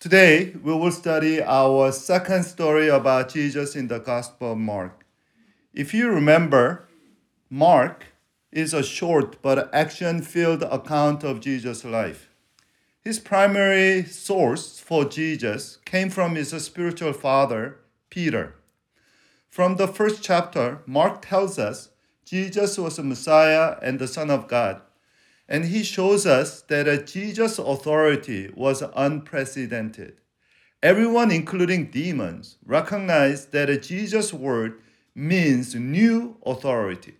Today, we will study our second story about Jesus in the Gospel of Mark. If you remember, Mark is a short but action filled account of Jesus' life. His primary source for Jesus came from his spiritual father, Peter. From the first chapter, Mark tells us Jesus was the Messiah and the Son of God. And he shows us that Jesus' authority was unprecedented. Everyone, including demons, recognized that Jesus' word means new authority.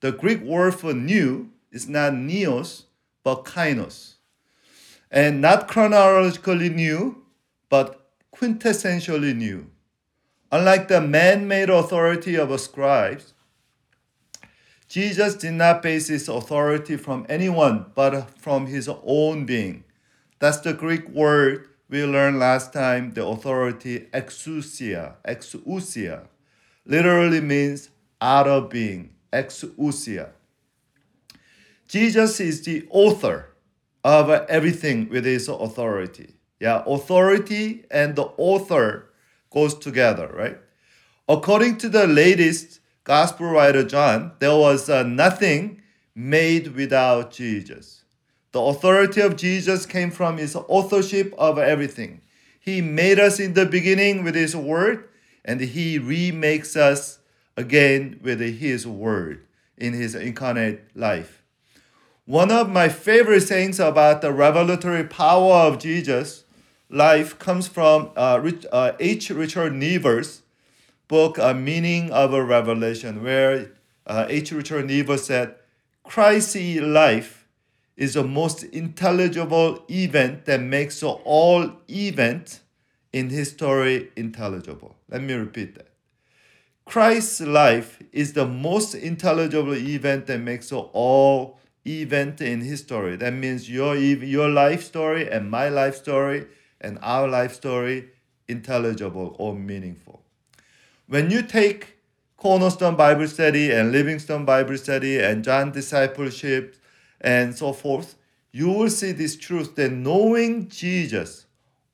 The Greek word for new is not neos, but kainos. And not chronologically new, but quintessentially new. Unlike the man made authority of scribes, Jesus did not base his authority from anyone but from his own being. That's the Greek word we learned last time, the authority exousia. Exousia literally means out of being. Exousia. Jesus is the author of everything with his authority. Yeah, authority and the author goes together, right? According to the latest gospel writer John, there was uh, nothing made without Jesus. The authority of Jesus came from his authorship of everything. He made us in the beginning with his word, and he remakes us again with his word in his incarnate life. One of my favorite sayings about the revelatory power of Jesus' life comes from uh, uh H. Richard Niebuhr's book, A Meaning of a Revelation, where uh, H. Richard Niebuhr said, Christ's life is the most intelligible event that makes all event in history intelligible. Let me repeat that. Christ's life is the most intelligible event that makes all event in history. That means your your life story and my life story and our life story intelligible or meaningful. When you take Cornerstone Bible Study and Livingstone Bible Study and John Discipleship and so forth, you will see this truth that knowing Jesus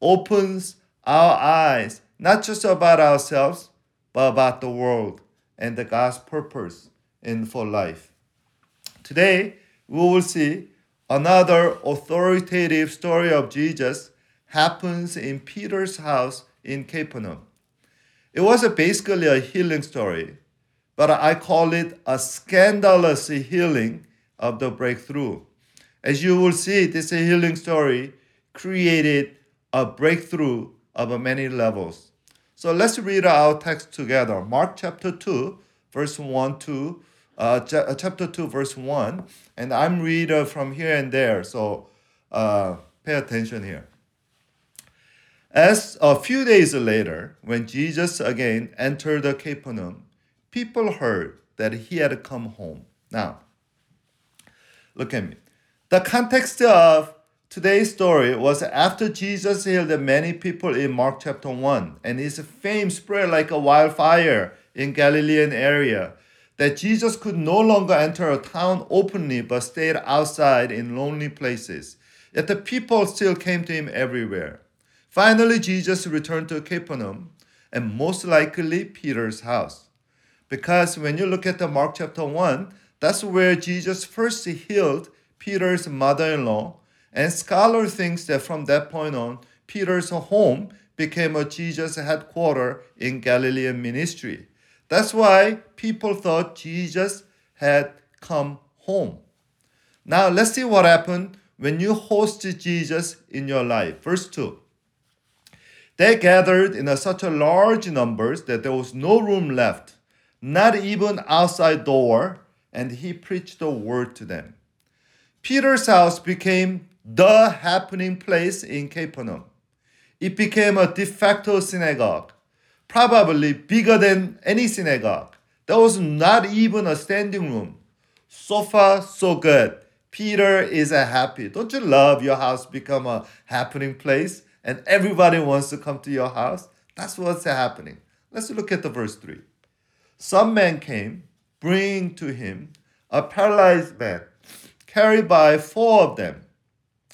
opens our eyes not just about ourselves, but about the world and the God's purpose in for life. Today, we will see another authoritative story of Jesus happens in Peter's house in Capernaum. It was basically a healing story, but I call it a scandalous healing of the breakthrough. As you will see, this healing story created a breakthrough of many levels. So let's read our text together. Mark chapter 2, verse 1 to uh, uh chapter 2, verse 1. And I'm reader from here and there, so uh, pay attention here. As a few days later, when Jesus again entered the Capernaum, people heard that he had come home. Now, look at me. The context of today's story was after Jesus healed many people in Mark chapter 1, and his fame spread like a wildfire in Galilean area, that Jesus could no longer enter a town openly but stayed outside in lonely places. Yet the people still came to him everywhere. Finally, Jesus returned to Capernaum and most likely Peter's house. Because when you look at the Mark chapter 1, that's where Jesus first healed Peter's mother in law. And scholar thinks that from that point on, Peter's home became a Jesus headquarters in Galilean ministry. That's why people thought Jesus had come home. Now let's see what happened when you host Jesus in your life. Verse 2. They gathered in a, such a large numbers that there was no room left, not even outside door, and he preached the word to them. Peter's house became the happening place in Capernaum. It became a de facto synagogue, probably bigger than any synagogue. There was not even a standing room. So far, so good. Peter is happy. Don't you love your house become a happening place? And everybody wants to come to your house. That's what's happening. Let's look at the verse 3. Some men came, bringing to him a paralyzed man, carried by four of them.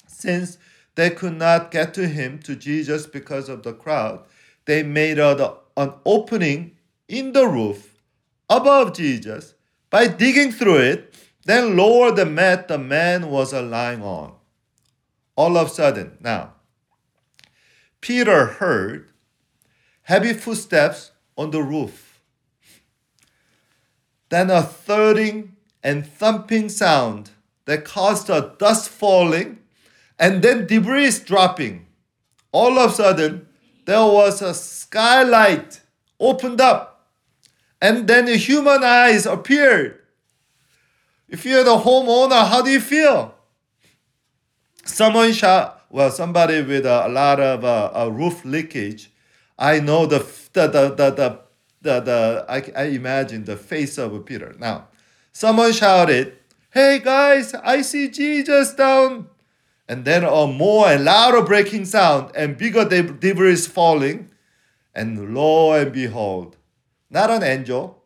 Since they could not get to him, to Jesus, because of the crowd, they made a, an opening in the roof above Jesus by digging through it, then lowered the mat the man was lying on. All of a sudden, now, Peter heard heavy footsteps on the roof. Then a thudding and thumping sound that caused a dust falling and then debris dropping. All of a sudden, there was a skylight opened up, and then the human eyes appeared. If you're the homeowner, how do you feel? Someone shot, well, somebody with a, a lot of uh, a roof leakage. I know the the the the the, the, the I, I imagine the face of Peter. Now, someone shouted, "Hey guys, I see Jesus down and then a more and louder breaking sound and bigger debris falling. And lo and behold, not an angel,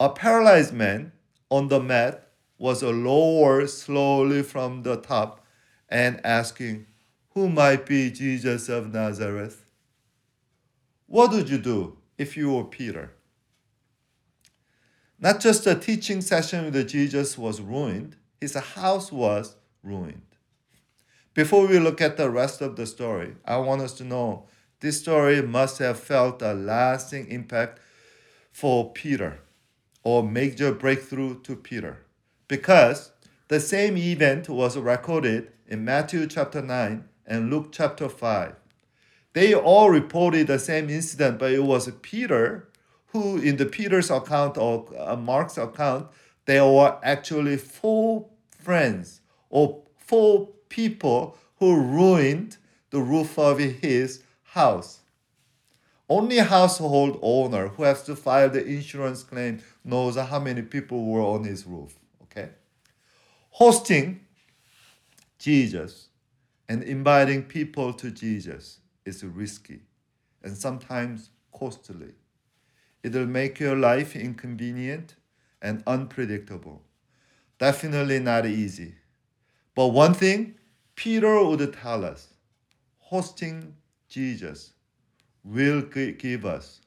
a paralyzed man on the mat was lowered slowly from the top and asking, Who might be Jesus of Nazareth? What would you do if you were Peter? Not just the teaching session with Jesus was ruined, his house was ruined. Before we look at the rest of the story, I want us to know this story must have felt a lasting impact for Peter or major breakthrough to Peter because the same event was recorded in Matthew chapter 9 and Luke chapter 5. They all reported the same incident, but it was Peter who, in the Peter's account or uh, Mark's account, there were actually four friends or four people who ruined the roof of his house. Only household owner who has to file the insurance claim knows how many people were on his roof. Okay? Hosting Jesus and inviting people to Jesus is risky and sometimes costly. It'll make your life inconvenient and unpredictable. Definitely not easy. But one thing Peter would tell us hosting Jesus will give us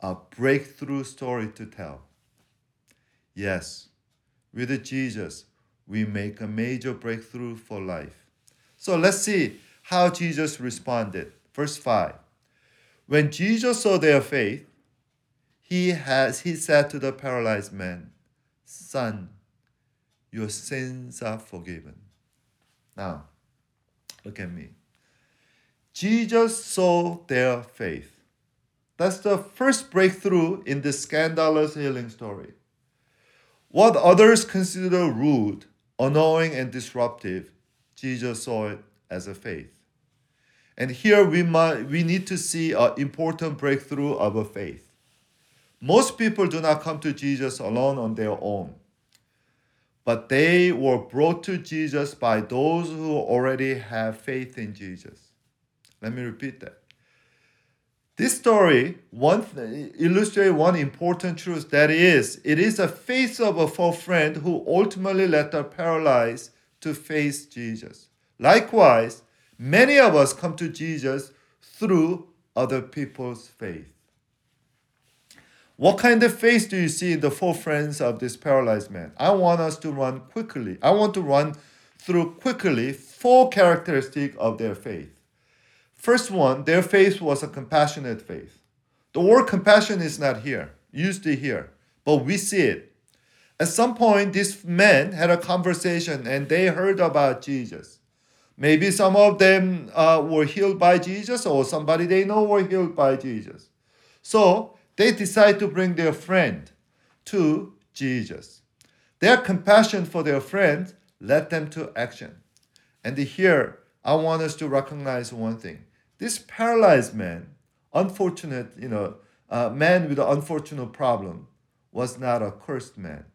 a breakthrough story to tell. Yes, with Jesus, we make a major breakthrough for life. So let's see how Jesus responded. Verse 5. When Jesus saw their faith, he has he said to the paralyzed man, Son, your sins are forgiven. Now, Look at me. Jesus saw their faith. That's the first breakthrough in this scandalous healing story. What others consider rude, annoying, and disruptive, Jesus saw it as a faith. And here we, might, we need to see an important breakthrough of a faith. Most people do not come to Jesus alone on their own but they were brought to Jesus by those who already have faith in Jesus. Let me repeat that. This story one illustrates one important truth that is, it is the faith of a full friend who ultimately let the paralyzed to face Jesus. Likewise, many of us come to Jesus through other people's faith. What kind of faith do you see in the four friends of this paralyzed man? I want us to run quickly. I want to run through quickly four characteristics of their faith. First one, their faith was a compassionate faith. The word compassion is not here, used here, but we see it. At some point, these men had a conversation and they heard about Jesus. Maybe some of them uh, were healed by Jesus, or somebody they know were healed by Jesus. So they decide to bring their friend to Jesus. Their compassion for their friend led them to action. And here, I want us to recognize one thing. This paralyzed man, unfortunate, you know, uh, man with an unfortunate problem, was not a cursed man.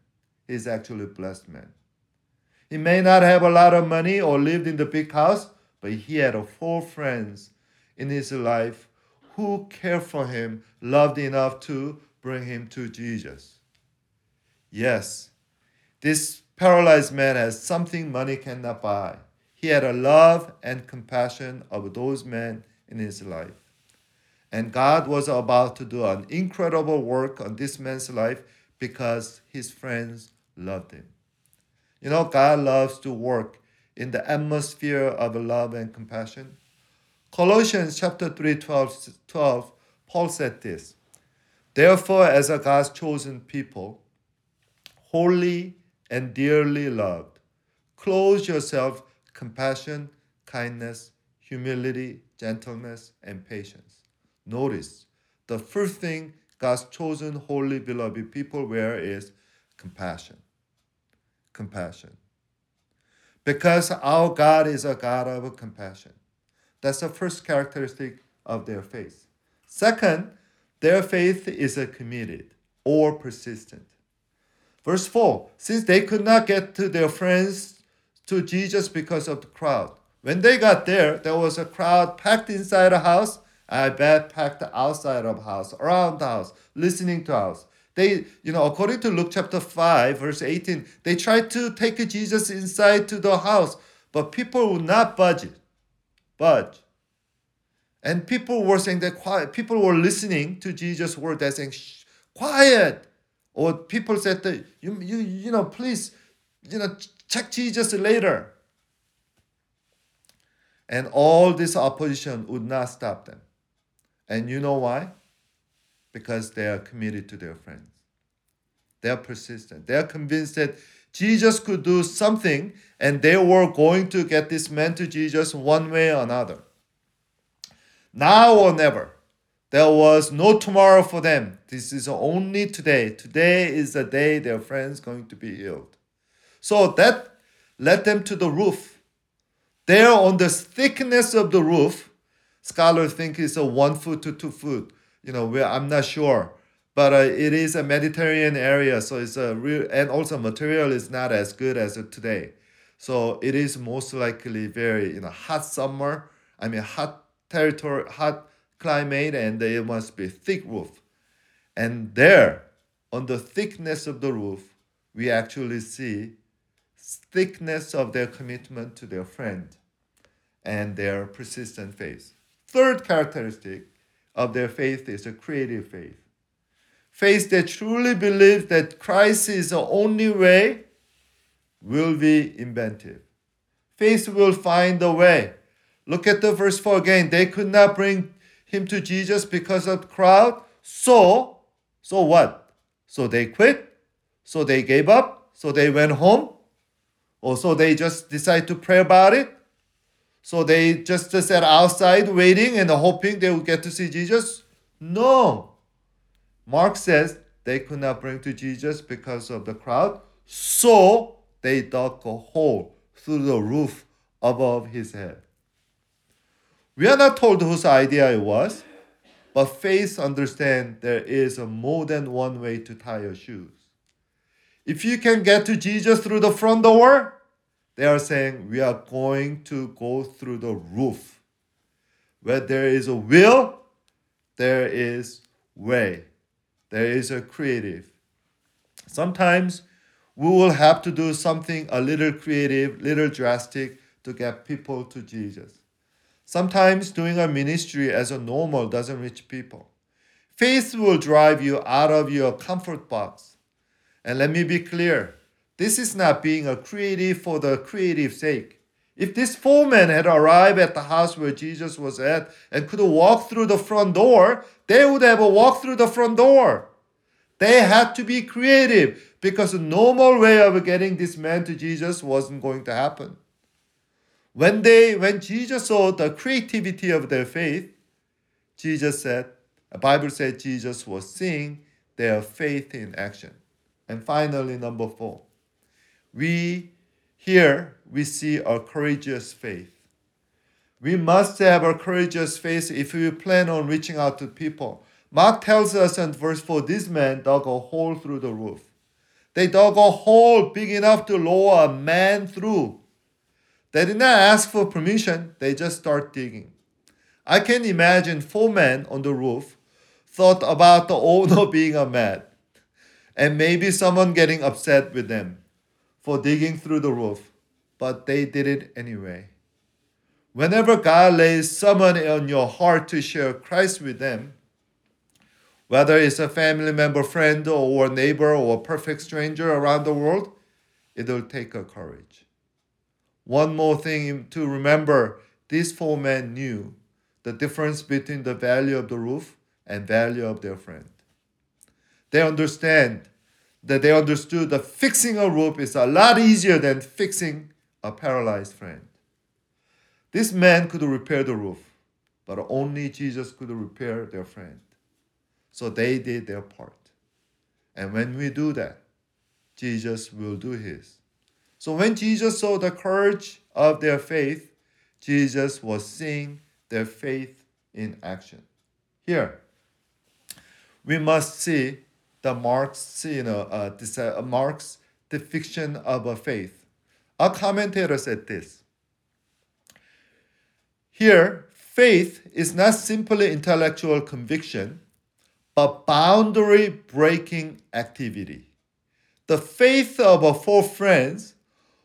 He's actually a blessed man. He may not have a lot of money or lived in the big house, but he had four friends in his life who cared for him, loved enough to bring him to Jesus. Yes, this paralyzed man has something money cannot buy. he had a love and compassion of those men in his life. And God was about to do an incredible work on this man's life because his friends loved him. You know, God loves to work in the atmosphere of love and compassion. Colossians chapter 3, 12, 12 Paul said this Therefore, as a God's chosen people, holy and dearly loved, clothe yourself compassion, kindness, humility, gentleness, and patience. Notice the first thing God's chosen, holy, beloved people wear is compassion. Compassion. Because our God is a God of compassion. That's the first characteristic of their faith. Second, their faith is committed or persistent. Verse 4 Since they could not get to their friends to Jesus because of the crowd, when they got there, there was a crowd packed inside a house I bet packed outside of house, around the house, listening to house. They, you know, according to Luke chapter 5, verse 18, they tried to take Jesus inside to the house, but people would not budge. Budge. And people were saying that quiet. People were listening to Jesus' word. They're saying, quiet. Or people said that you, you, you know, please, you know, check Jesus later. And all this opposition would not stop them. And you know why? Because they are committed to their friends. They are persistent. They are convinced that Jesus could do something and they were going to get this man to Jesus one way or another. Now or never. There was no tomorrow for them. This is only today. Today is the day their friends going to be healed. So that led them to the roof. There on the thickness of the roof, Scholars think it's a one foot to two foot. You know, I'm not sure, but uh, it is a Mediterranean area, so it's a real and also material is not as good as today. So it is most likely very you know hot summer. I mean hot territory, hot climate, and it must be thick roof. And there, on the thickness of the roof, we actually see thickness of their commitment to their friend and their persistent faith. Third characteristic of their faith is a creative faith. Faith that truly believes that Christ is the only way will be inventive. Faith will find a way. Look at the verse 4 again. They could not bring him to Jesus because of the crowd. So, so what? So they quit? So they gave up? So they went home? Or so they just decided to pray about it? So they just sat outside waiting and hoping they would get to see Jesus? No. Mark says they could not bring to Jesus because of the crowd. So they dug a hole through the roof above his head. We are not told whose idea it was, but faith understands there is more than one way to tie your shoes. If you can get to Jesus through the front door, they are saying we are going to go through the roof. Where there is a will, there is way. There is a creative. Sometimes we will have to do something a little creative, little drastic to get people to Jesus. Sometimes doing a ministry as a normal doesn't reach people. Faith will drive you out of your comfort box. And let me be clear this is not being a creative for the creative sake. If these four men had arrived at the house where Jesus was at and could walk through the front door, they would have walked through the front door. They had to be creative because the normal way of getting this man to Jesus wasn't going to happen. When they when Jesus saw the creativity of their faith, Jesus said, the Bible said Jesus was seeing their faith in action. And finally, number four, we here we see a courageous faith. We must have a courageous faith if we plan on reaching out to people. Mark tells us in verse 4 these men dug a hole through the roof. They dug a hole big enough to lower a man through. They did not ask for permission, they just start digging. I can imagine four men on the roof thought about the owner being a mad and maybe someone getting upset with them for digging through the roof. but they did it anyway. Whenever God lays someone on your heart to share Christ with them, whether it's a family member, friend, or neighbor, or a perfect stranger around the world, it'll take a courage. One more thing to remember these four men knew the difference between the value of the roof and value of their friend. They understand that they understood that fixing a roof is a lot easier than fixing a paralyzed friend. This man could repair the roof, but only Jesus could repair their friend. So they did their part. And when we do that, Jesus will do his. So when Jesus saw the courage of their faith, Jesus was seeing their faith in action. Here, we must see the Mark's, you know, uh, this, uh, Mark's depiction of a faith. A commentator said this. Here, faith is not simply intellectual conviction, but boundary breaking activity. The faith of our four friends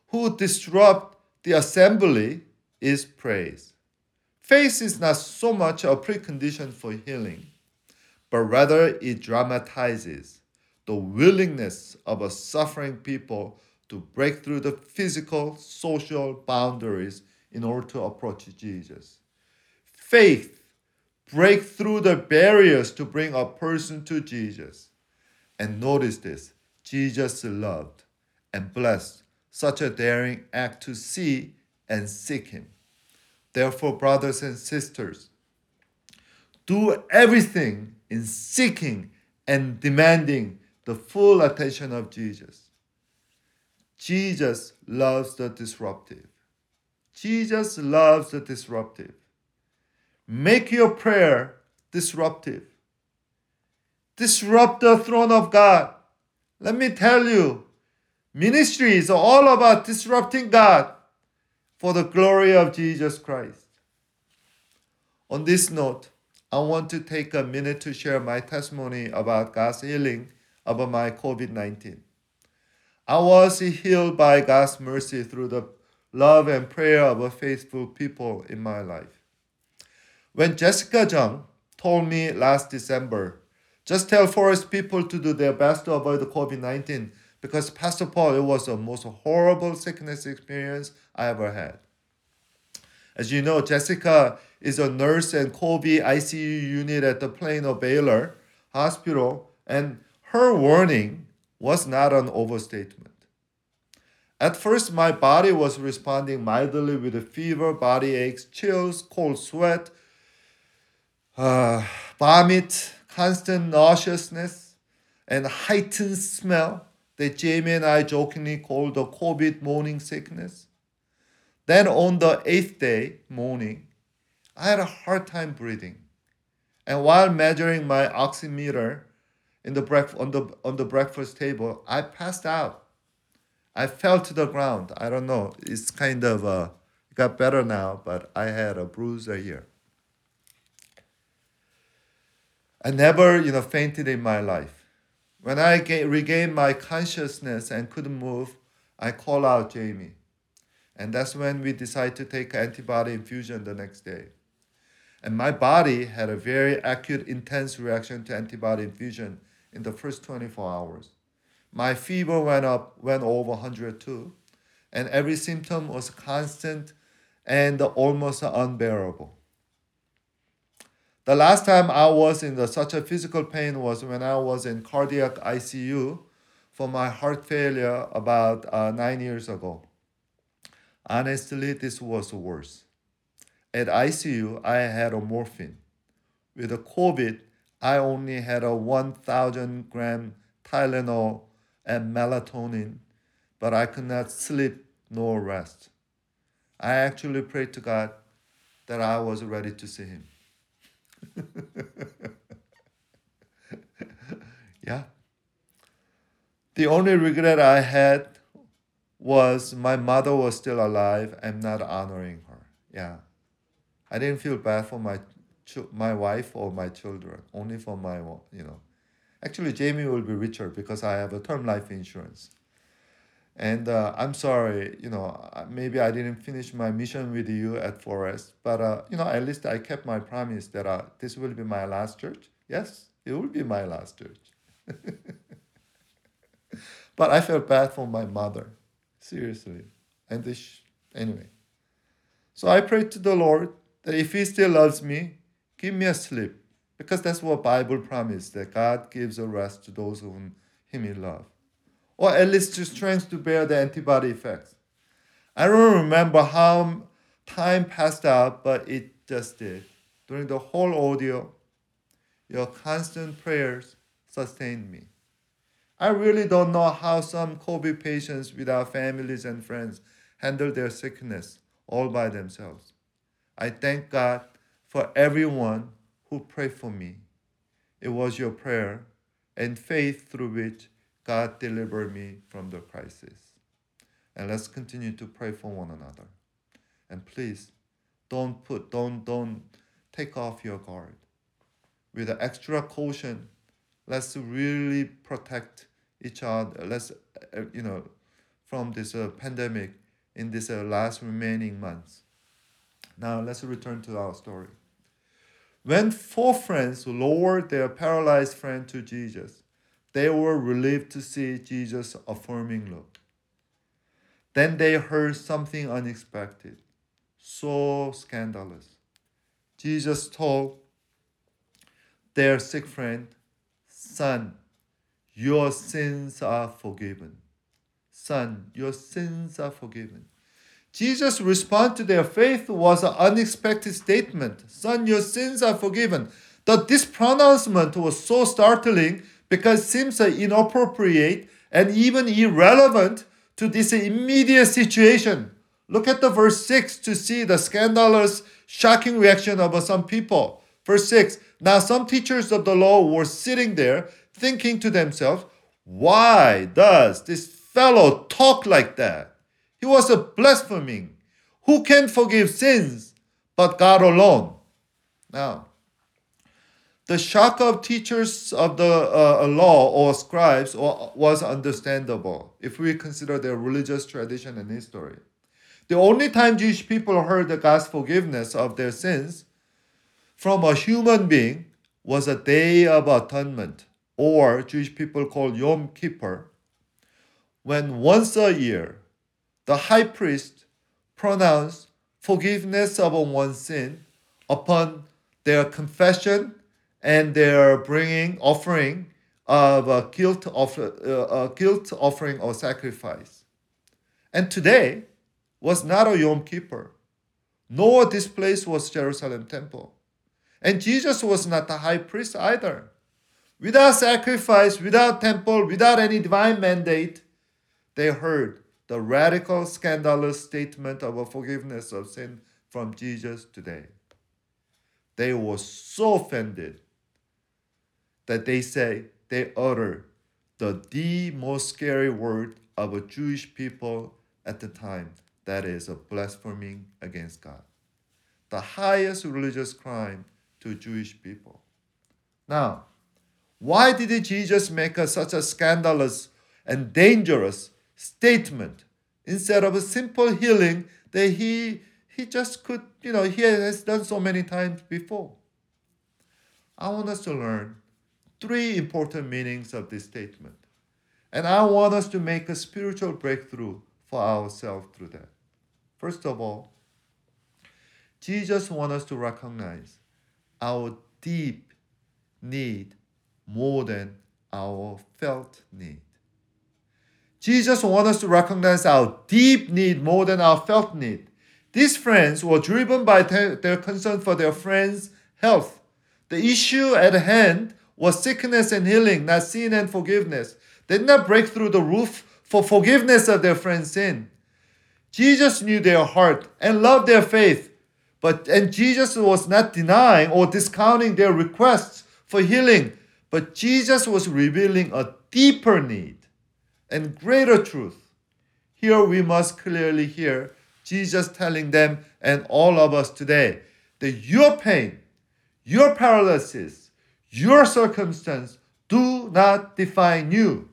who disrupt the assembly is praise. Faith is not so much a precondition for healing, but rather it dramatizes the willingness of a suffering people to break through the physical, social boundaries in order to approach Jesus. Faith break through the barriers to bring a person to Jesus. And notice this Jesus loved and blessed such a daring act to see and seek him. Therefore, brothers and sisters, do everything in seeking and demanding the full attention of Jesus. Jesus loves the disruptive. Jesus loves the disruptive. Make your prayer disruptive. Disrupt the throne of God. Let me tell you, ministry is all about disrupting God for the glory of Jesus Christ. On this note, I want to take a minute to share my testimony about God's healing of my COVID 19. I was healed by God's mercy through the love and prayer of a faithful people in my life. When Jessica Jung told me last December, just tell forest people to do their best to avoid the COVID 19 because Pastor Paul, it was the most horrible sickness experience I ever had. As you know, Jessica is a nurse and COVID ICU unit at the Plano Baylor Hospital, and her warning was not an overstatement. At first, my body was responding mildly with a fever, body aches, chills, cold sweat, uh, vomit, constant nauseousness, and heightened smell that Jamie and I jokingly called the COVID morning sickness. Then on the eighth day morning, I had a hard time breathing. And while measuring my oximeter in the bref- on, the, on the breakfast table, I passed out. I fell to the ground. I don't know. It's kind of, uh, it got better now, but I had a bruise here. I never, you know, fainted in my life. When I regained my consciousness and couldn't move, I called out Jamie. And that's when we decided to take antibody infusion the next day. And my body had a very acute, intense reaction to antibody infusion in the first 24 hours. My fever went up, went over 102, and every symptom was constant and almost unbearable. The last time I was in the, such a physical pain was when I was in cardiac ICU for my heart failure about uh, nine years ago. Honestly, this was worse. At ICU, I had a morphine. With the COVID, I only had a 1,000 gram Tylenol and melatonin, but I could not sleep nor rest. I actually prayed to God that I was ready to see Him. yeah. The only regret I had was my mother was still alive and not honoring her. Yeah. I didn't feel bad for my my wife or my children, only for my you know. Actually, Jamie will be richer because I have a term life insurance. And uh, I'm sorry, you know, maybe I didn't finish my mission with you at Forest, but uh, you know, at least I kept my promise that uh, this will be my last church. Yes, it will be my last church. but I felt bad for my mother, seriously. And this, anyway. So I prayed to the Lord that if He still loves me, give me a sleep, because that's what Bible promised that God gives a rest to those whom Him He loves or at least the strength to bear the antibody effects. I don't remember how time passed out, but it just did. During the whole ordeal, your constant prayers sustained me. I really don't know how some COVID patients without families and friends handle their sickness all by themselves. I thank God for everyone who prayed for me. It was your prayer and faith through which God delivered me from the crisis. And let's continue to pray for one another. And please don't put don't don't take off your guard. With extra caution, let's really protect each other. Let's uh, you know from this uh, pandemic in this uh, last remaining months. Now let's return to our story. When four friends lowered their paralyzed friend to Jesus, they were relieved to see Jesus' affirming look. Then they heard something unexpected, so scandalous. Jesus told their sick friend, Son, your sins are forgiven. Son, your sins are forgiven. Jesus' response to their faith was an unexpected statement Son, your sins are forgiven. That this pronouncement was so startling because it seems inappropriate and even irrelevant to this immediate situation. Look at the verse 6 to see the scandalous, shocking reaction of some people. Verse 6 Now some teachers of the law were sitting there thinking to themselves, Why does this fellow talk like that? He was blaspheming. Who can forgive sins but God alone? Now, the shock of teachers of the uh, law or scribes was understandable if we consider their religious tradition and history. The only time Jewish people heard the God's forgiveness of their sins from a human being was a day of atonement, or Jewish people call Yom Kippur, when once a year the high priest pronounced forgiveness of one's sin upon their confession and they're bringing offering of a guilt of uh, a guilt offering or sacrifice. And today was not a Yom Kippur, nor this place was Jerusalem temple. And Jesus was not the high priest either. Without sacrifice, without temple, without any divine mandate, they heard the radical, scandalous statement of forgiveness of sin from Jesus today. They were so offended that they say they utter the, the most scary word of a Jewish people at the time that is a blaspheming against God. The highest religious crime to Jewish people. Now, why did Jesus make a, such a scandalous and dangerous statement instead of a simple healing that he he just could, you know, he has done so many times before? I want us to learn three important meanings of this statement. And I want us to make a spiritual breakthrough for ourselves through that. First of all, Jesus wants us to recognize our deep need more than our felt need. Jesus wants us to recognize our deep need more than our felt need. These friends were driven by their concern for their friends' health. The issue at hand was sickness and healing, not sin and forgiveness. They did not break through the roof for forgiveness of their friend's sin. Jesus knew their heart and loved their faith, but and Jesus was not denying or discounting their requests for healing, but Jesus was revealing a deeper need and greater truth. Here we must clearly hear Jesus telling them and all of us today that your pain, your paralysis, your circumstance do not define you.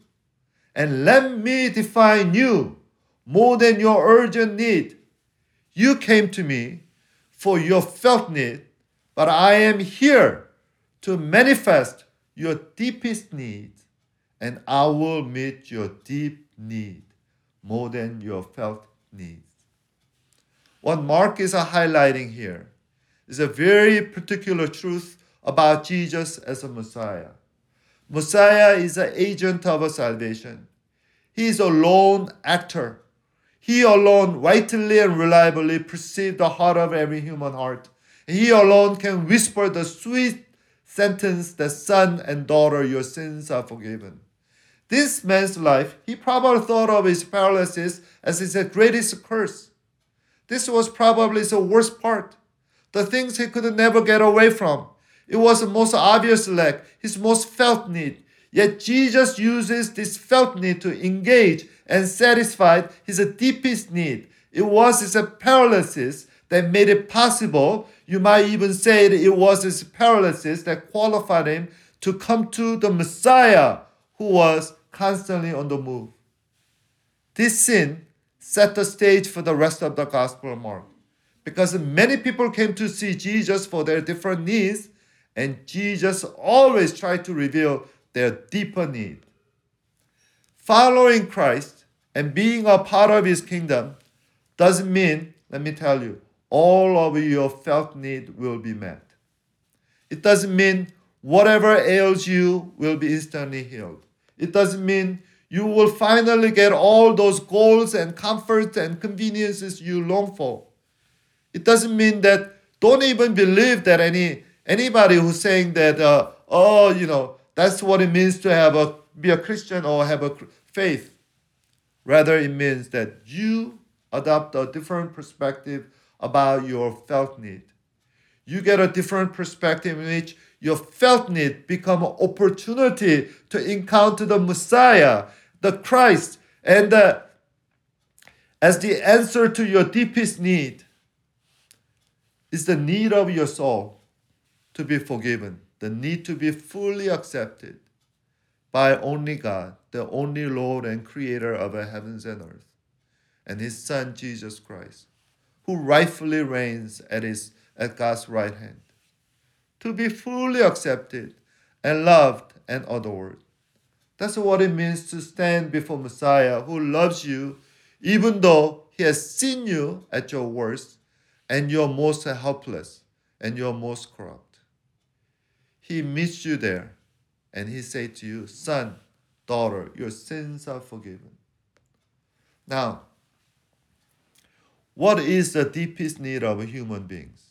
and let me define you more than your urgent need. You came to me for your felt need, but I am here to manifest your deepest need, and I will meet your deep need more than your felt needs. What Mark is highlighting here is a very particular truth about Jesus as a Messiah. Messiah is an agent of salvation. He is a lone actor. He alone rightly and reliably perceives the heart of every human heart. He alone can whisper the sweet sentence that son and daughter, your sins are forgiven. This man's life, he probably thought of his paralysis as his greatest curse. This was probably the worst part, the things he could never get away from. It was the most obvious lack, his most felt need. Yet Jesus uses this felt need to engage and satisfy his deepest need. It was his paralysis that made it possible. You might even say that it was his paralysis that qualified him to come to the Messiah who was constantly on the move. This sin set the stage for the rest of the Gospel of Mark because many people came to see Jesus for their different needs, and Jesus always tried to reveal their deeper need. Following Christ and being a part of his kingdom doesn't mean, let me tell you, all of your felt need will be met. It doesn't mean whatever ails you will be instantly healed. It doesn't mean you will finally get all those goals and comforts and conveniences you long for. It doesn't mean that don't even believe that any anybody who's saying that uh, oh you know that's what it means to have a be a Christian or have a faith. Rather, it means that you adopt a different perspective about your felt need. You get a different perspective in which your felt need become an opportunity to encounter the Messiah, the Christ, and as the answer to your deepest need is the need of your soul to be forgiven, the need to be fully accepted by only God, the only Lord and Creator of the heavens and earth, and His Son Jesus Christ, who rightfully reigns at, his, at God's right hand to be fully accepted and loved and adored. That's what it means to stand before Messiah who loves you even though he has seen you at your worst and you're most helpless and you're most corrupt. He meets you there and he says to you, Son, daughter, your sins are forgiven. Now, what is the deepest need of human beings?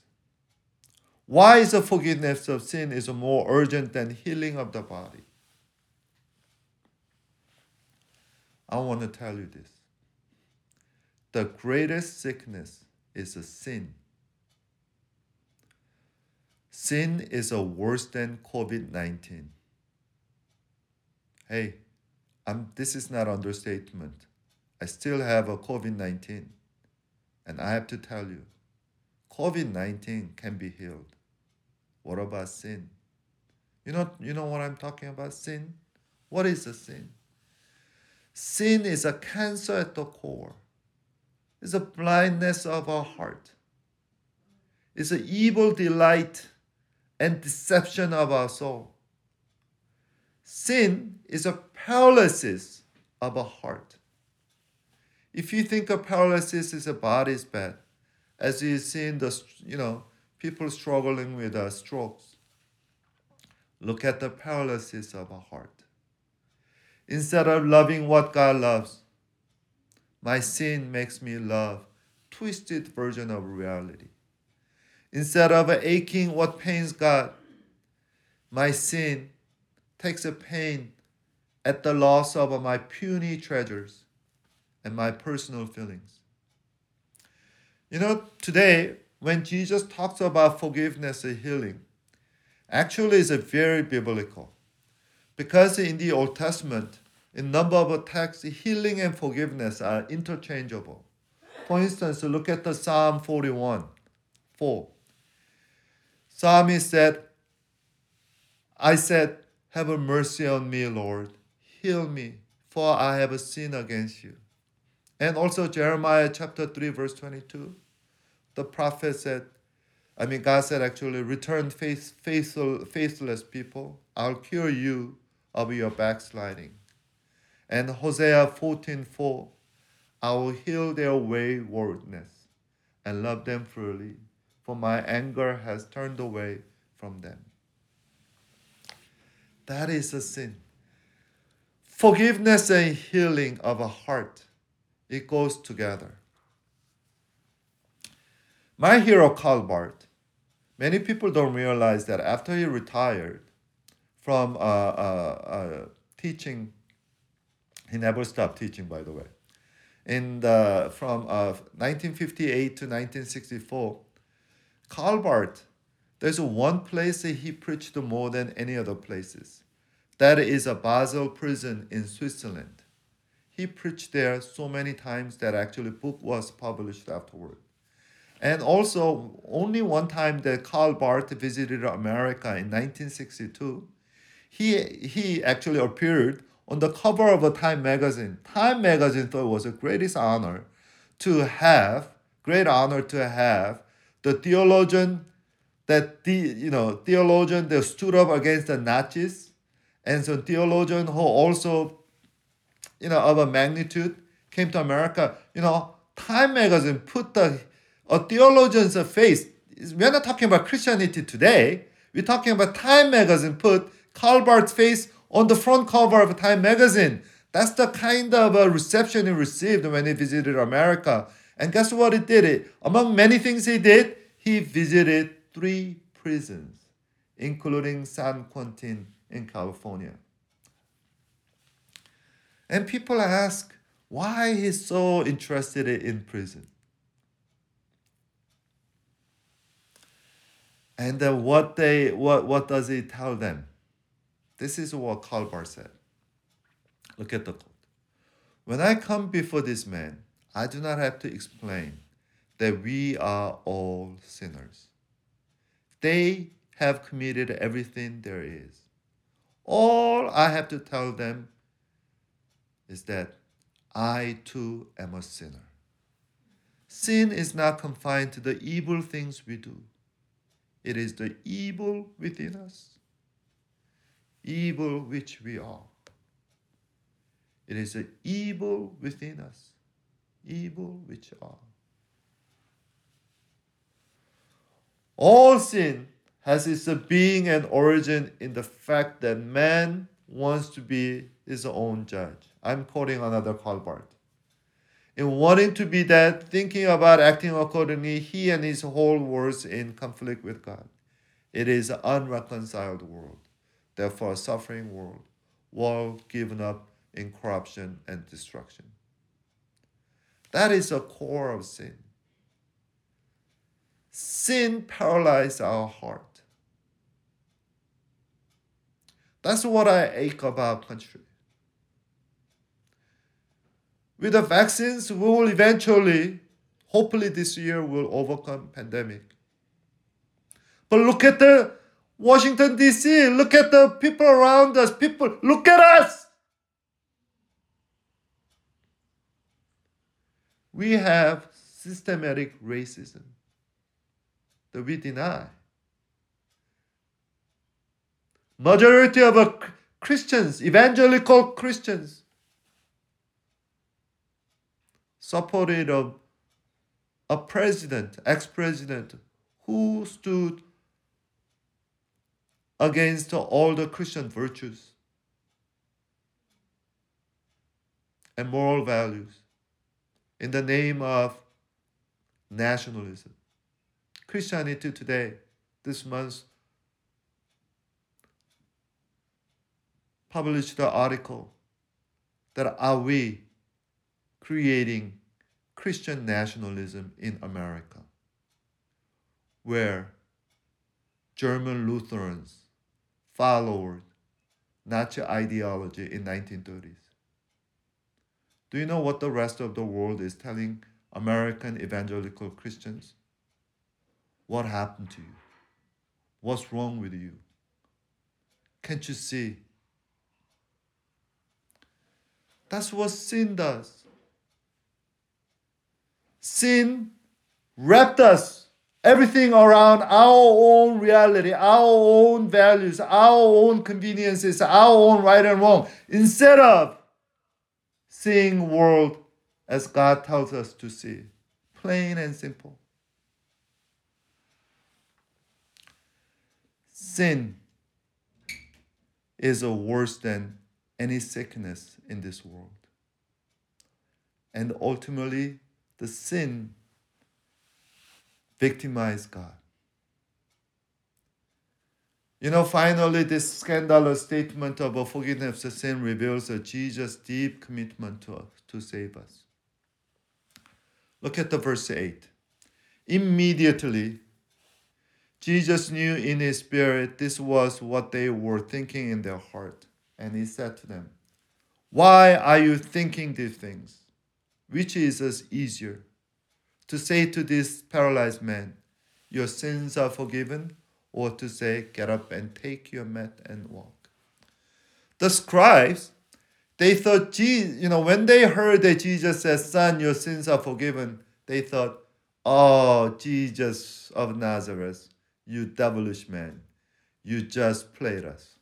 Why is the forgiveness of sin is more urgent than healing of the body? I want to tell you this. The greatest sickness is a sin. Sin is a worse than COVID 19. Hey, I'm, this is not understatement. I still have a COVID 19. And I have to tell you, COVID 19 can be healed. What about sin? You know, you know what I'm talking about? Sin? What is a sin? Sin is a cancer at the core. It's a blindness of our heart. It's an evil delight and deception of our soul. Sin is a paralysis of a heart. If you think a paralysis is a body's bad, as you see in the you know people struggling with uh, strokes. Look at the paralysis of a heart. Instead of loving what God loves, my sin makes me love twisted version of reality. Instead of aching what pains God, my sin takes a pain at the loss of my puny treasures and my personal feelings. You know, today when Jesus talks about forgiveness and healing, actually is very biblical. Because in the Old Testament, in number of texts, healing and forgiveness are interchangeable. For instance, look at the Psalm 41, 4. Psalmist said, I said, Have mercy on me, Lord. Heal me, for I have sinned against you. And also Jeremiah chapter 3, verse 22. The prophet said, I mean, God said actually, return faithful, faithless people. I'll cure you of your backsliding. And Hosea 14, 4, I will heal their waywardness and love them freely, for my anger has turned away from them. That is a sin. Forgiveness and healing of a heart, it goes together. My hero, Karl Barth, many people don't realize that after he retired from uh, uh, uh, teaching, he never stopped teaching, by the way. In the, from 1958 uh, to 1964, Karl Barth, there's one place that he preached more than any other places. That is a Basel prison in Switzerland. He preached there so many times that actually book was published afterward. And also, only one time that Karl Barth visited America in 1962, he, he actually appeared on the cover of a Time magazine. Time magazine thought it was a greatest honor to have, great honor to have the theologian that the you know theologian that stood up against the Nazis and so theologian who also, you know, of a magnitude came to America. You know, Time magazine put the a theologian's face. We're not talking about Christianity today. We're talking about Time magazine put Karl Barth's face on the front cover of Time magazine. That's the kind of a reception he received when he visited America. And guess what he did? Among many things he did, he visited three prisons, including San Quentin in California. And people ask why he's so interested in prison. And then what they what what does he tell them? This is what Karl Barth said. Look at the quote. When I come before this man, I do not have to explain that we are all sinners. They have committed everything there is. All I have to tell them is that I too am a sinner. Sin is not confined to the evil things we do, it is the evil within us, evil which we are. It is the evil within us, evil which are. All sin has its being and origin in the fact that man wants to be his own judge. I'm quoting another Barth. In wanting to be that, thinking about acting accordingly, he and his whole world's in conflict with God. It is an unreconciled world, therefore a suffering world, world given up in corruption and destruction. That is the core of sin. Sin paralyzes our heart. That's what I ache about country. With the vaccines, we will eventually, hopefully this year, will overcome pandemic. But look at the Washington D.C. Look at the people around us. People, look at us. We have systematic racism that we deny majority of Christians, evangelical Christians, supported a, a president, ex-president, who stood against all the Christian virtues and moral values in the name of nationalism. Christianity today, this month, published the article that are we creating Christian nationalism in America, where German Lutherans followed Nazi ideology in 1930s. Do you know what the rest of the world is telling American evangelical Christians? What happened to you? What's wrong with you? Can't you see That's what sin does. Sin wrapped us, everything around our own reality, our own values, our own conveniences, our own right and wrong, instead of seeing world as God tells us to see. Plain and simple. Sin is worse than any sickness in this world. And ultimately, the sin victimized God. You know, finally, this scandalous statement of a forgiveness of sin reveals Jesus' deep commitment to, to save us. Look at the verse 8. Immediately, Jesus knew in his spirit this was what they were thinking in their heart. And he said to them, Why are you thinking these things? Which is easier? To say to this paralyzed man, Your sins are forgiven, or to say, Get up and take your mat and walk. The scribes, they thought, you know, when they heard that Jesus said, Son, your sins are forgiven, they thought, Oh, Jesus of Nazareth, you devilish man, you just played us.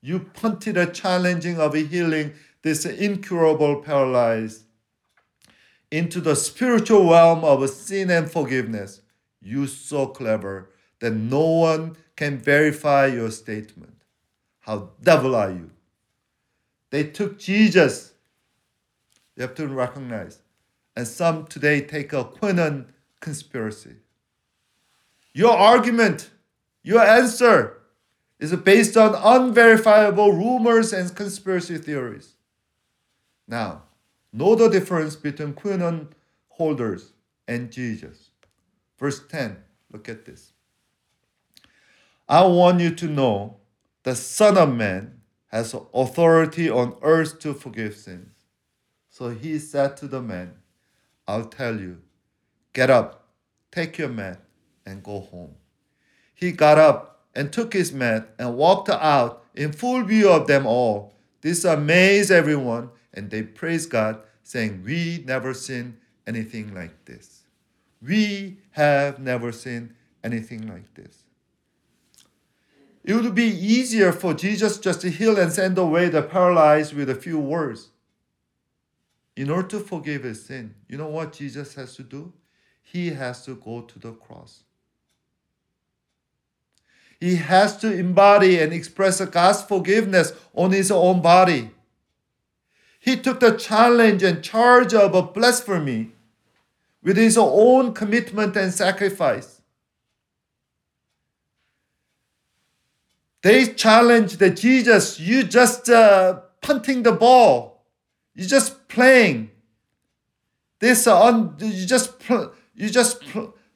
You punted a challenging of healing this incurable paralyzed into the spiritual realm of sin and forgiveness. You so clever that no one can verify your statement. How devil are you? They took Jesus. You have to recognize. And some today take a QAnon conspiracy. Your argument, your answer is based on unverifiable rumors and conspiracy theories. Now, know the difference between QAnon holders and Jesus. Verse 10, look at this. I want you to know the Son of Man has authority on earth to forgive sins. So he said to the man, I'll tell you, get up, take your mat, and go home. He got up and took his mat and walked out in full view of them all. This amazed everyone, and they praise God, saying, We never seen anything like this. We have never seen anything like this. It would be easier for Jesus just to heal and send away the paralyzed with a few words. In order to forgive his sin, you know what Jesus has to do? He has to go to the cross. He has to embody and express God's forgiveness on his own body. He took the challenge and charge of a blasphemy with his own commitment and sacrifice. They challenged that Jesus, you just uh, punting the ball, you just playing. This uh, you just you just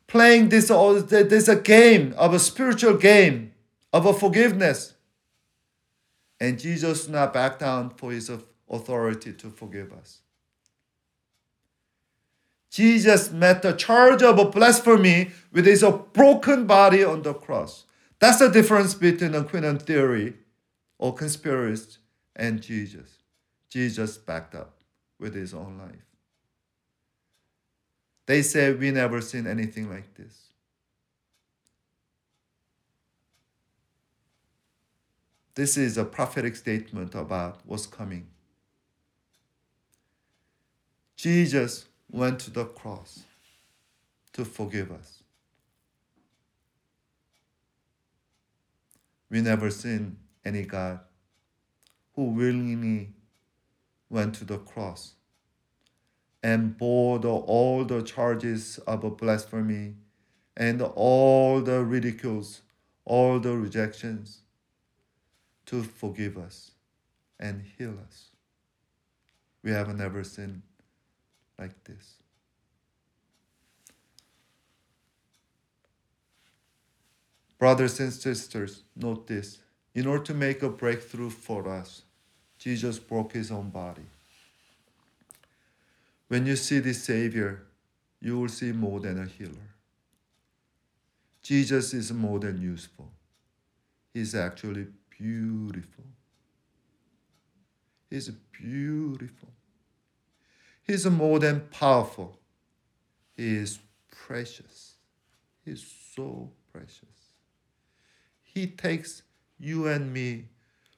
playing this, there's a game of a spiritual game of a forgiveness. And Jesus not back down for his authority to forgive us. Jesus met the charge of blasphemy with his broken body on the cross. That's the difference between a QAnon theory or conspiracist and Jesus. Jesus backed up with his own life. They say we never seen anything like this. This is a prophetic statement about what's coming. Jesus went to the cross to forgive us. We never seen any God who willingly went to the cross and bore the, all the charges of blasphemy and all the ridicules, all the rejections to forgive us and heal us. We have never sinned like this. Brothers and sisters, note this. In order to make a breakthrough for us, Jesus broke his own body. When you see the Savior, you will see more than a healer. Jesus is more than useful. He's actually beautiful. He's beautiful. He's more than powerful. He is precious. He's so precious. He takes you and me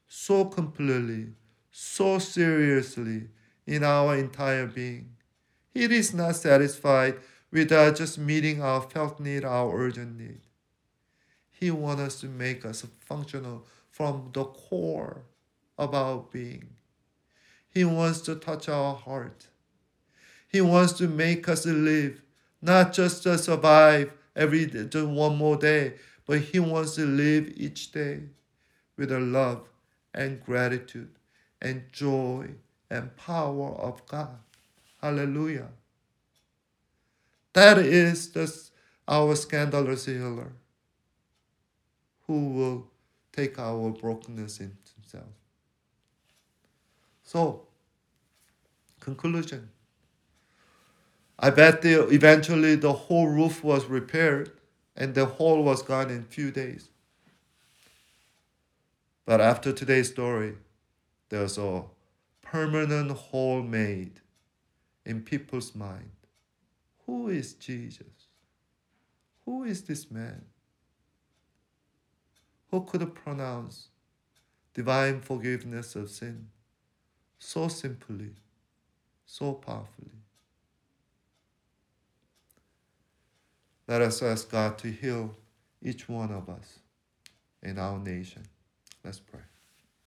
so completely, so seriously in our entire being. He is not satisfied with uh, just meeting our felt need, our urgent need. He wants us to make us functional from the core of our being. He wants to touch our heart. He wants to make us live, not just to survive every day, just one more day, but He wants to live each day with the love and gratitude and joy and power of God. Hallelujah. That is the, our scandalous healer who will take our brokenness into himself. So, conclusion. I bet the, eventually the whole roof was repaired and the hole was gone in few days. But after today's story, there's a permanent hole made in people's mind. Who is Jesus? Who is this man? Who could pronounce divine forgiveness of sin so simply, so powerfully? Let us ask God to heal each one of us in our nation. Let's pray.